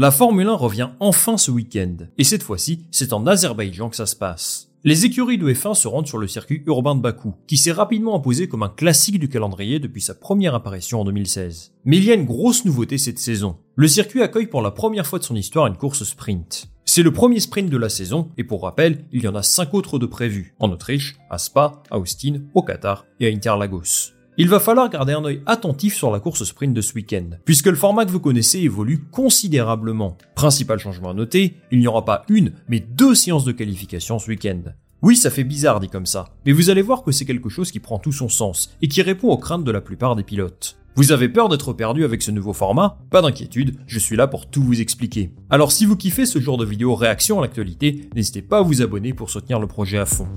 La Formule 1 revient enfin ce week-end, et cette fois-ci, c'est en Azerbaïdjan que ça se passe. Les écuries de F1 se rendent sur le circuit urbain de Bakou, qui s'est rapidement imposé comme un classique du calendrier depuis sa première apparition en 2016. Mais il y a une grosse nouveauté cette saison. Le circuit accueille pour la première fois de son histoire une course sprint. C'est le premier sprint de la saison, et pour rappel, il y en a 5 autres de prévus, en Autriche, à Spa, à Austin, au Qatar et à Interlagos. Il va falloir garder un œil attentif sur la course sprint de ce week-end, puisque le format que vous connaissez évolue considérablement. Principal changement à noter, il n'y aura pas une, mais deux séances de qualification ce week-end. Oui, ça fait bizarre dit comme ça, mais vous allez voir que c'est quelque chose qui prend tout son sens, et qui répond aux craintes de la plupart des pilotes. Vous avez peur d'être perdu avec ce nouveau format? Pas d'inquiétude, je suis là pour tout vous expliquer. Alors si vous kiffez ce genre de vidéo réaction à l'actualité, n'hésitez pas à vous abonner pour soutenir le projet à fond.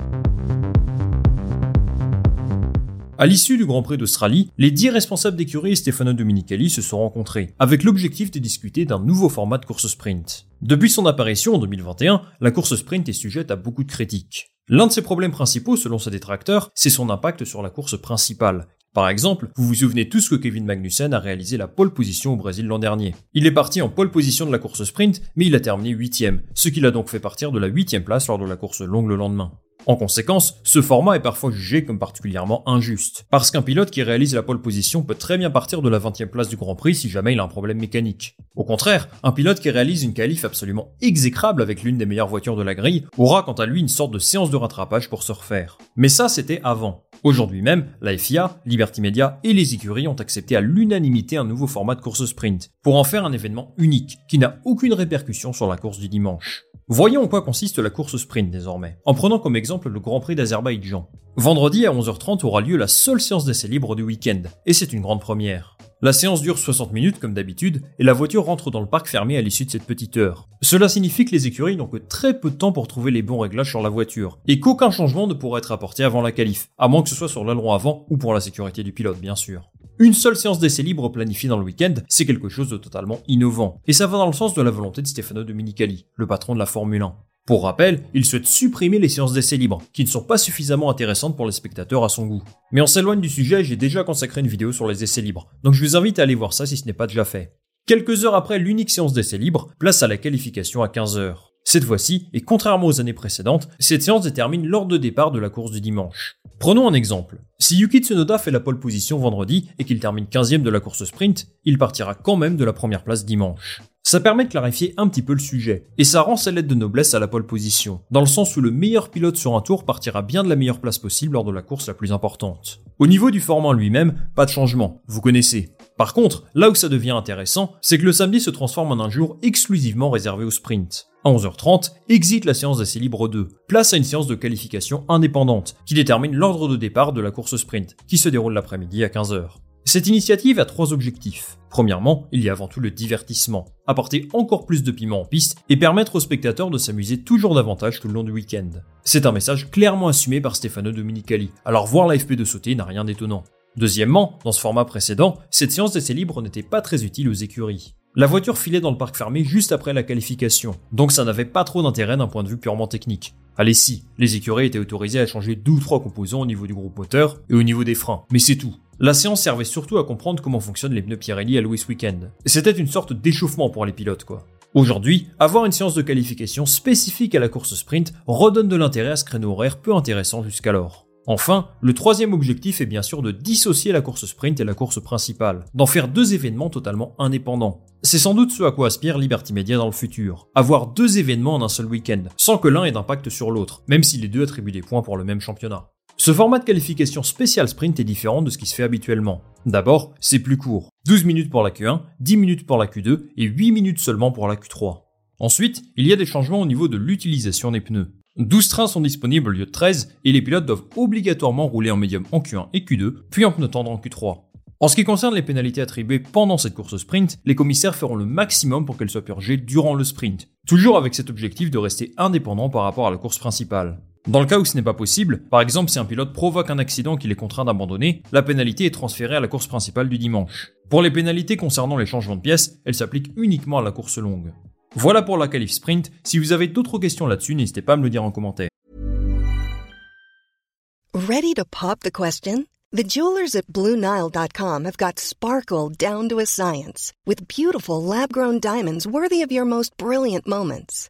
À l'issue du Grand Prix d'Australie, les 10 responsables d'écurie Stefano Dominicali se sont rencontrés, avec l'objectif de discuter d'un nouveau format de course sprint. Depuis son apparition en 2021, la course sprint est sujette à beaucoup de critiques. L'un de ses problèmes principaux, selon ses détracteurs, c'est son impact sur la course principale. Par exemple, vous vous souvenez tous que Kevin Magnussen a réalisé la pole position au Brésil l'an dernier. Il est parti en pole position de la course sprint, mais il a terminé 8ème, ce qui l'a donc fait partir de la 8ème place lors de la course longue le lendemain. En conséquence, ce format est parfois jugé comme particulièrement injuste, parce qu'un pilote qui réalise la pole position peut très bien partir de la 20e place du Grand Prix si jamais il a un problème mécanique. Au contraire, un pilote qui réalise une qualif absolument exécrable avec l'une des meilleures voitures de la grille aura quant à lui une sorte de séance de rattrapage pour se refaire. Mais ça, c'était avant. Aujourd'hui même, la FIA, Liberty Media et les écuries ont accepté à l'unanimité un nouveau format de course sprint, pour en faire un événement unique, qui n'a aucune répercussion sur la course du dimanche. Voyons en quoi consiste la course sprint désormais, en prenant comme exemple le Grand Prix d'Azerbaïdjan. Vendredi à 11h30 aura lieu la seule séance d'essai libre du week-end, et c'est une grande première. La séance dure 60 minutes comme d'habitude, et la voiture rentre dans le parc fermé à l'issue de cette petite heure. Cela signifie que les écuries n'ont que très peu de temps pour trouver les bons réglages sur la voiture, et qu'aucun changement ne pourra être apporté avant la qualif, à moins que ce soit sur l'aileron avant ou pour la sécurité du pilote bien sûr. Une seule séance d'essai libre planifiée dans le week-end, c'est quelque chose de totalement innovant, et ça va dans le sens de la volonté de Stefano Dominicali, le patron de la Formule 1. Pour rappel, il souhaite supprimer les séances d'essai libres, qui ne sont pas suffisamment intéressantes pour les spectateurs à son goût. Mais on s'éloigne du sujet, j'ai déjà consacré une vidéo sur les essais libres, donc je vous invite à aller voir ça si ce n'est pas déjà fait. Quelques heures après l'unique séance d'essai libre, place à la qualification à 15 heures. Cette fois-ci, et contrairement aux années précédentes, cette séance détermine l'ordre de départ de la course du dimanche. Prenons un exemple. Si Yuki Tsunoda fait la pole position vendredi et qu'il termine 15ème de la course sprint, il partira quand même de la première place dimanche. Ça permet de clarifier un petit peu le sujet, et ça rend sa lettre de noblesse à la pole position, dans le sens où le meilleur pilote sur un tour partira bien de la meilleure place possible lors de la course la plus importante. Au niveau du format lui-même, pas de changement, vous connaissez. Par contre, là où ça devient intéressant, c'est que le samedi se transforme en un jour exclusivement réservé au sprint. À 11h30, exit la séance d'essai libre 2, place à une séance de qualification indépendante, qui détermine l'ordre de départ de la course sprint, qui se déroule l'après-midi à 15h. Cette initiative a trois objectifs. Premièrement, il y a avant tout le divertissement, apporter encore plus de piment en piste et permettre aux spectateurs de s'amuser toujours davantage tout le long du week-end. C'est un message clairement assumé par Stefano Dominicali, alors voir l'AFP de sauter n'a rien d'étonnant. Deuxièmement, dans ce format précédent, cette séance d'essai libre n'était pas très utile aux écuries. La voiture filait dans le parc fermé juste après la qualification, donc ça n'avait pas trop d'intérêt d'un point de vue purement technique. Allez si, les écuries étaient autorisées à changer deux ou trois composants au niveau du groupe moteur et au niveau des freins, mais c'est tout. La séance servait surtout à comprendre comment fonctionnent les pneus Pirelli à Louis Weekend. C'était une sorte d'échauffement pour les pilotes quoi. Aujourd'hui, avoir une séance de qualification spécifique à la course sprint redonne de l'intérêt à ce créneau horaire peu intéressant jusqu'alors. Enfin, le troisième objectif est bien sûr de dissocier la course sprint et la course principale, d'en faire deux événements totalement indépendants. C'est sans doute ce à quoi aspire Liberty Media dans le futur, avoir deux événements en un seul week-end, sans que l'un ait d'impact sur l'autre, même si les deux attribuent des points pour le même championnat. Ce format de qualification spécial sprint est différent de ce qui se fait habituellement. D'abord, c'est plus court, 12 minutes pour la Q1, 10 minutes pour la Q2 et 8 minutes seulement pour la Q3. Ensuite, il y a des changements au niveau de l'utilisation des pneus. 12 trains sont disponibles au lieu de 13 et les pilotes doivent obligatoirement rouler en médium en Q1 et Q2, puis en pneu tendre en Q3. En ce qui concerne les pénalités attribuées pendant cette course sprint, les commissaires feront le maximum pour qu'elles soient purgées durant le sprint, toujours avec cet objectif de rester indépendant par rapport à la course principale. Dans le cas où ce n'est pas possible, par exemple si un pilote provoque un accident qu'il est contraint d'abandonner, la pénalité est transférée à la course principale du dimanche. Pour les pénalités concernant les changements de pièces, elles s'appliquent uniquement à la course longue. Voilà pour la qualif sprint. Si vous avez d'autres questions là-dessus, n'hésitez pas à me le dire en commentaire. Ready to pop the question? The jewelers at BlueNile.com have got sparkle down to a science with beautiful lab-grown diamonds worthy of your most brilliant moments.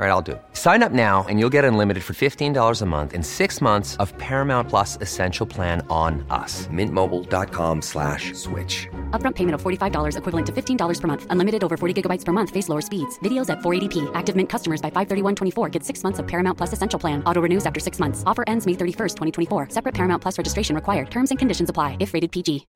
All right, I'll do it. Sign up now and you'll get unlimited for $15 a month in six months of Paramount Plus Essential Plan on us. Mintmobile.com slash switch. Upfront payment of $45 equivalent to $15 per month. Unlimited over 40 gigabytes per month. Face lower speeds. Videos at 480p. Active Mint customers by 531.24 get six months of Paramount Plus Essential Plan. Auto renews after six months. Offer ends May 31st, 2024. Separate Paramount Plus registration required. Terms and conditions apply if rated PG.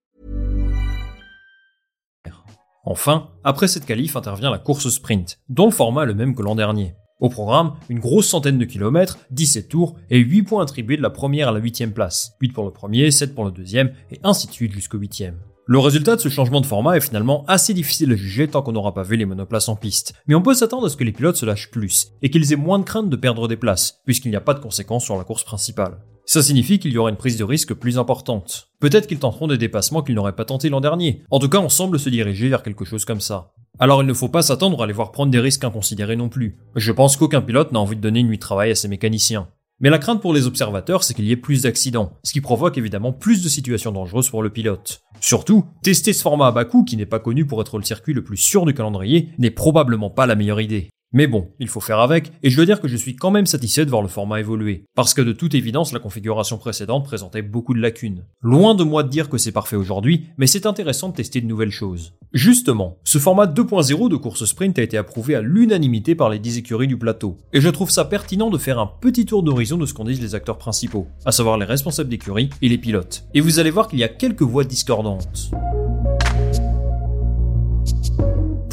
Enfin, après cette qualif intervient la course sprint, dont le format est le même que l'an dernier. Au programme, une grosse centaine de kilomètres, 17 tours et 8 points attribués de la première à la huitième place. 8 pour le premier, 7 pour le deuxième et ainsi de suite jusqu'au huitième. Le résultat de ce changement de format est finalement assez difficile à juger tant qu'on n'aura pas vu les monoplaces en piste. Mais on peut s'attendre à ce que les pilotes se lâchent plus et qu'ils aient moins de crainte de perdre des places, puisqu'il n'y a pas de conséquences sur la course principale. Ça signifie qu'il y aura une prise de risque plus importante. Peut-être qu'ils tenteront des dépassements qu'ils n'auraient pas tentés l'an dernier. En tout cas, on semble se diriger vers quelque chose comme ça. Alors il ne faut pas s'attendre à les voir prendre des risques inconsidérés non plus. Je pense qu'aucun pilote n'a envie de donner une nuit de travail à ses mécaniciens. Mais la crainte pour les observateurs, c'est qu'il y ait plus d'accidents, ce qui provoque évidemment plus de situations dangereuses pour le pilote. Surtout, tester ce format à bas coût, qui n'est pas connu pour être le circuit le plus sûr du calendrier, n'est probablement pas la meilleure idée. Mais bon, il faut faire avec, et je dois dire que je suis quand même satisfait de voir le format évoluer, parce que de toute évidence la configuration précédente présentait beaucoup de lacunes. Loin de moi de dire que c'est parfait aujourd'hui, mais c'est intéressant de tester de nouvelles choses. Justement, ce format 2.0 de course sprint a été approuvé à l'unanimité par les 10 écuries du plateau, et je trouve ça pertinent de faire un petit tour d'horizon de ce qu'en disent les acteurs principaux, à savoir les responsables d'écurie et les pilotes. Et vous allez voir qu'il y a quelques voix discordantes.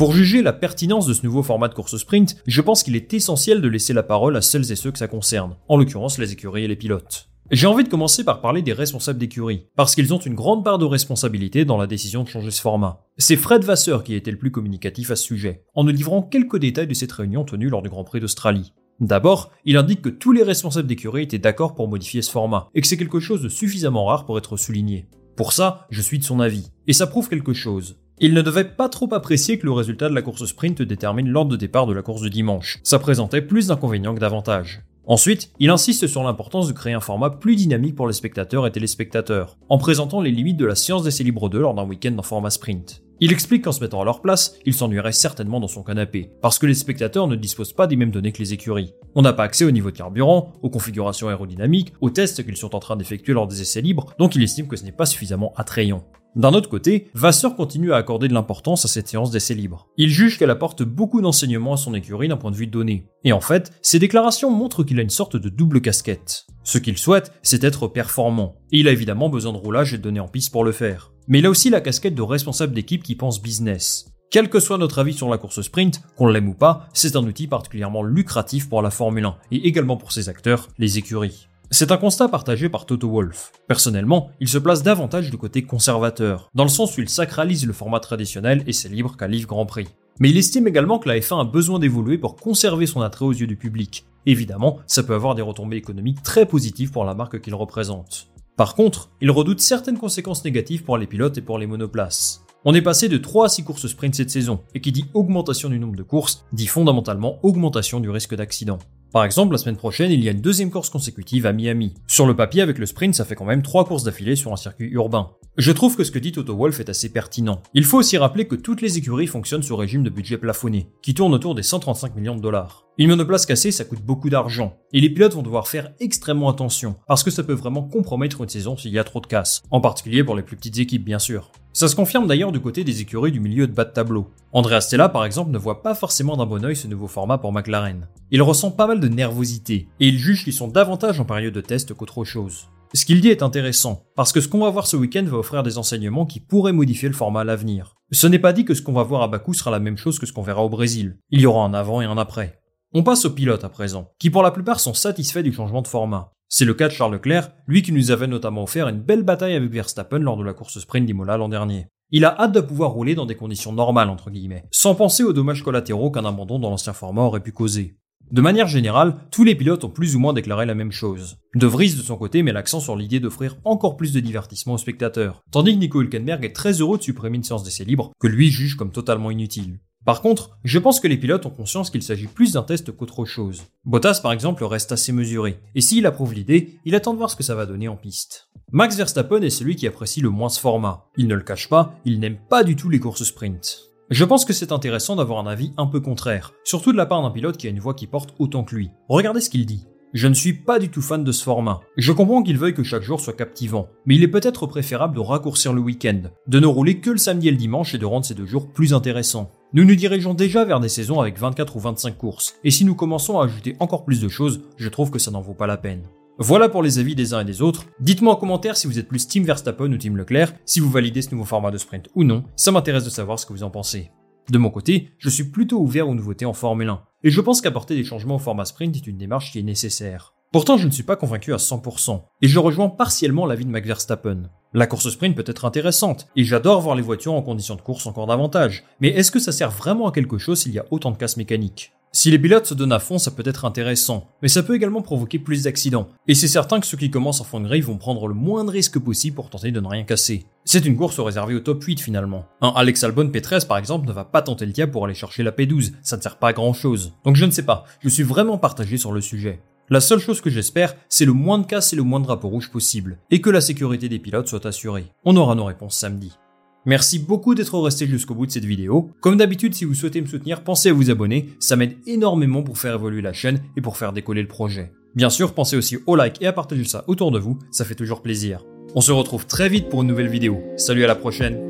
Pour juger la pertinence de ce nouveau format de course sprint, je pense qu'il est essentiel de laisser la parole à celles et ceux que ça concerne, en l'occurrence les écuries et les pilotes. J'ai envie de commencer par parler des responsables d'écurie, parce qu'ils ont une grande part de responsabilité dans la décision de changer ce format. C'est Fred Vasseur qui a été le plus communicatif à ce sujet, en nous livrant quelques détails de cette réunion tenue lors du Grand Prix d'Australie. D'abord, il indique que tous les responsables d'écurie étaient d'accord pour modifier ce format, et que c'est quelque chose de suffisamment rare pour être souligné. Pour ça, je suis de son avis, et ça prouve quelque chose. Il ne devait pas trop apprécier que le résultat de la course sprint détermine l'ordre de départ de la course de dimanche. Ça présentait plus d'inconvénients que d'avantages. Ensuite, il insiste sur l'importance de créer un format plus dynamique pour les spectateurs et téléspectateurs, en présentant les limites de la science d'essai libre 2 lors d'un week-end en format sprint. Il explique qu'en se mettant à leur place, il s'ennuierait certainement dans son canapé, parce que les spectateurs ne disposent pas des mêmes données que les écuries. On n'a pas accès au niveau de carburant, aux configurations aérodynamiques, aux tests qu'ils sont en train d'effectuer lors des essais libres, donc il estime que ce n'est pas suffisamment attrayant. D'un autre côté, Vasseur continue à accorder de l'importance à cette séance d'essai libre. Il juge qu'elle apporte beaucoup d'enseignements à son écurie d'un point de vue donné. Et en fait, ses déclarations montrent qu'il a une sorte de double casquette. Ce qu'il souhaite, c'est être performant. Et il a évidemment besoin de roulage et de données en piste pour le faire. Mais il a aussi la casquette de responsable d'équipe qui pense business. Quel que soit notre avis sur la course sprint, qu'on l'aime ou pas, c'est un outil particulièrement lucratif pour la Formule 1 et également pour ses acteurs, les écuries. C'est un constat partagé par Toto Wolff. Personnellement, il se place davantage du côté conservateur, dans le sens où il sacralise le format traditionnel et c'est libre qu'à Grand Prix. Mais il estime également que la F1 a besoin d'évoluer pour conserver son attrait aux yeux du public. Évidemment, ça peut avoir des retombées économiques très positives pour la marque qu'il représente. Par contre, il redoute certaines conséquences négatives pour les pilotes et pour les monoplaces. On est passé de 3 à 6 courses sprint cette saison, et qui dit augmentation du nombre de courses, dit fondamentalement augmentation du risque d'accident. Par exemple, la semaine prochaine, il y a une deuxième course consécutive à Miami. Sur le papier, avec le sprint, ça fait quand même 3 courses d'affilée sur un circuit urbain. Je trouve que ce que dit Toto Wolff est assez pertinent. Il faut aussi rappeler que toutes les écuries fonctionnent sous régime de budget plafonné, qui tourne autour des 135 millions de dollars. Une monoplace cassée, ça coûte beaucoup d'argent, et les pilotes vont devoir faire extrêmement attention, parce que ça peut vraiment compromettre une saison s'il y a trop de casse, en particulier pour les plus petites équipes bien sûr. Ça se confirme d'ailleurs du côté des écuries du milieu de bas de tableau. Andrea Stella par exemple ne voit pas forcément d'un bon oeil ce nouveau format pour McLaren. Il ressent pas mal de nervosité, et il juge qu'ils sont davantage en période de test qu'autre chose. Ce qu'il dit est intéressant, parce que ce qu'on va voir ce week-end va offrir des enseignements qui pourraient modifier le format à l'avenir. Ce n'est pas dit que ce qu'on va voir à Bakou sera la même chose que ce qu'on verra au Brésil. Il y aura un avant et un après. On passe aux pilotes à présent, qui pour la plupart sont satisfaits du changement de format. C'est le cas de Charles Leclerc, lui qui nous avait notamment offert une belle bataille avec Verstappen lors de la course sprint d'Imola l'an dernier. Il a hâte de pouvoir rouler dans des conditions normales, entre guillemets, sans penser aux dommages collatéraux qu'un abandon dans l'ancien format aurait pu causer. De manière générale, tous les pilotes ont plus ou moins déclaré la même chose. De Vries de son côté met l'accent sur l'idée d'offrir encore plus de divertissement aux spectateurs, tandis que Nico Hülkenberg est très heureux de supprimer une séance d'essai libre que lui juge comme totalement inutile. Par contre, je pense que les pilotes ont conscience qu'il s'agit plus d'un test qu'autre chose. Bottas par exemple reste assez mesuré, et s'il approuve l'idée, il attend de voir ce que ça va donner en piste. Max Verstappen est celui qui apprécie le moins ce format. Il ne le cache pas, il n'aime pas du tout les courses sprint. Je pense que c'est intéressant d'avoir un avis un peu contraire, surtout de la part d'un pilote qui a une voix qui porte autant que lui. Regardez ce qu'il dit. Je ne suis pas du tout fan de ce format. Je comprends qu'il veuille que chaque jour soit captivant, mais il est peut-être préférable de raccourcir le week-end, de ne rouler que le samedi et le dimanche et de rendre ces deux jours plus intéressants. Nous nous dirigeons déjà vers des saisons avec 24 ou 25 courses, et si nous commençons à ajouter encore plus de choses, je trouve que ça n'en vaut pas la peine. Voilà pour les avis des uns et des autres. Dites-moi en commentaire si vous êtes plus Team Verstappen ou Team Leclerc, si vous validez ce nouveau format de sprint ou non, ça m'intéresse de savoir ce que vous en pensez. De mon côté, je suis plutôt ouvert aux nouveautés en Formule 1, et je pense qu'apporter des changements au format sprint est une démarche qui est nécessaire. Pourtant, je ne suis pas convaincu à 100%, et je rejoins partiellement l'avis de Max Verstappen. La course sprint peut être intéressante, et j'adore voir les voitures en conditions de course encore davantage, mais est-ce que ça sert vraiment à quelque chose s'il y a autant de casse mécaniques si les pilotes se donnent à fond, ça peut être intéressant, mais ça peut également provoquer plus d'accidents. Et c'est certain que ceux qui commencent en fond de grille vont prendre le moins de risques possible pour tenter de ne rien casser. C'est une course réservée au top 8 finalement. Un Alex Albon P13 par exemple ne va pas tenter le diable pour aller chercher la P12, ça ne sert pas à grand chose. Donc je ne sais pas, je suis vraiment partagé sur le sujet. La seule chose que j'espère, c'est le moins de casse et le moins de drapeaux rouges possible, et que la sécurité des pilotes soit assurée. On aura nos réponses samedi. Merci beaucoup d'être resté jusqu'au bout de cette vidéo. Comme d'habitude, si vous souhaitez me soutenir, pensez à vous abonner, ça m'aide énormément pour faire évoluer la chaîne et pour faire décoller le projet. Bien sûr, pensez aussi au like et à partager ça autour de vous, ça fait toujours plaisir. On se retrouve très vite pour une nouvelle vidéo. Salut à la prochaine